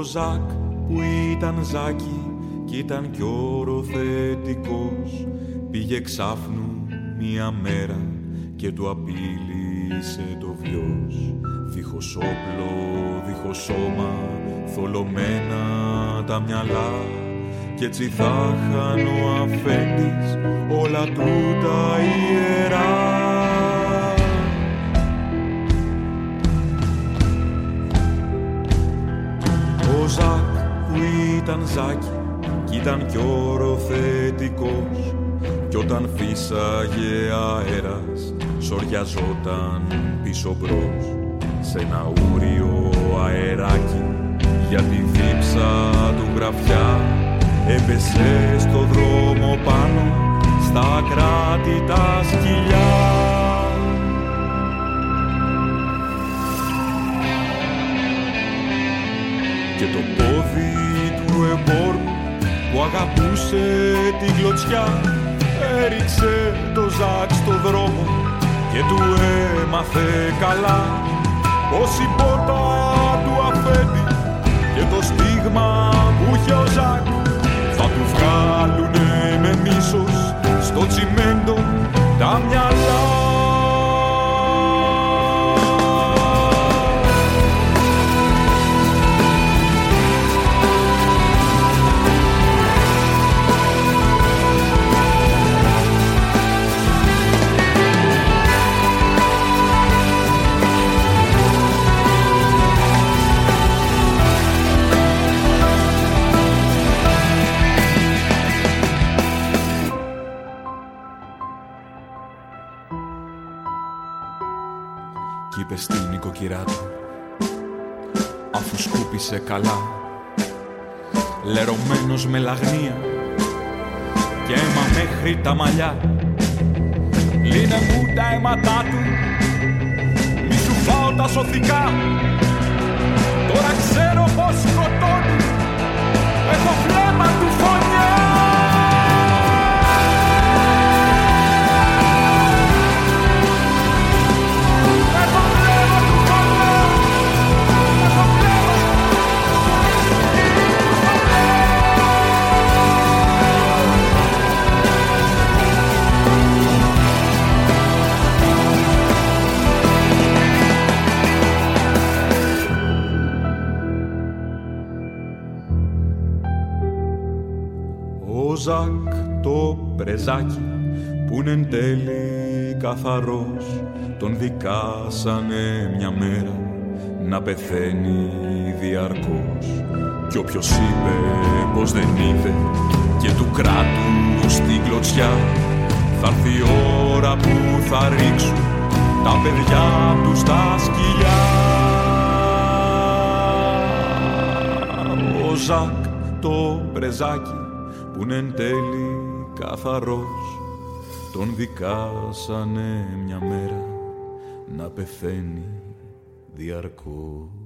Ο Ζακ που ήταν Ζάκι κι ήταν κι οροθετικός. Πήγε ξάφνου μία μέρα και του απείλησε το βιός. Δίχως όπλο, δίχως σώμα θολωμένα τα μυαλά. Κι έτσι θα χαν ο αφέντης όλα τούτα Ζακ που ήταν Ζάκι κι ήταν κι οροθετικός. Κι όταν φύσαγε αέρας σοριαζόταν πίσω μπρος σε ένα ούριο αεράκι. Για τη δίψα του γραφιά έπεσε στο δρόμο πάνω στα κράτη τα και το πόδι του εμπόρου που αγαπούσε τη γλωτσιά έριξε το ζάκ στο δρόμο και του έμαθε καλά. Πως η πόρτα Κι είπε στην νοικοκυρά του. Αφού σκούπισε καλά Λερωμένος με λαγνία Και αίμα μέχρι τα μαλλιά. Λύνε μου τα αίματά του Μη σου φάω τα σωθικά. Τώρα ξέρω Ο Ζακ το πρεζάκι που είναι εν τέλει καθαρός τον δικάσανε μια μέρα να πεθαίνει διαρκώς. Κι όποιος είπε πως δεν είδε και του κράτου στην κλωτσιά θα έρθει η ώρα που θα ρίξουν τα παιδιά του στα σκυλιά. Ο Ζακ το πρεζάκι που είναι εν τέλει καθαρός τον δικάσανε μια μέρα να πεθαίνει διαρκώς.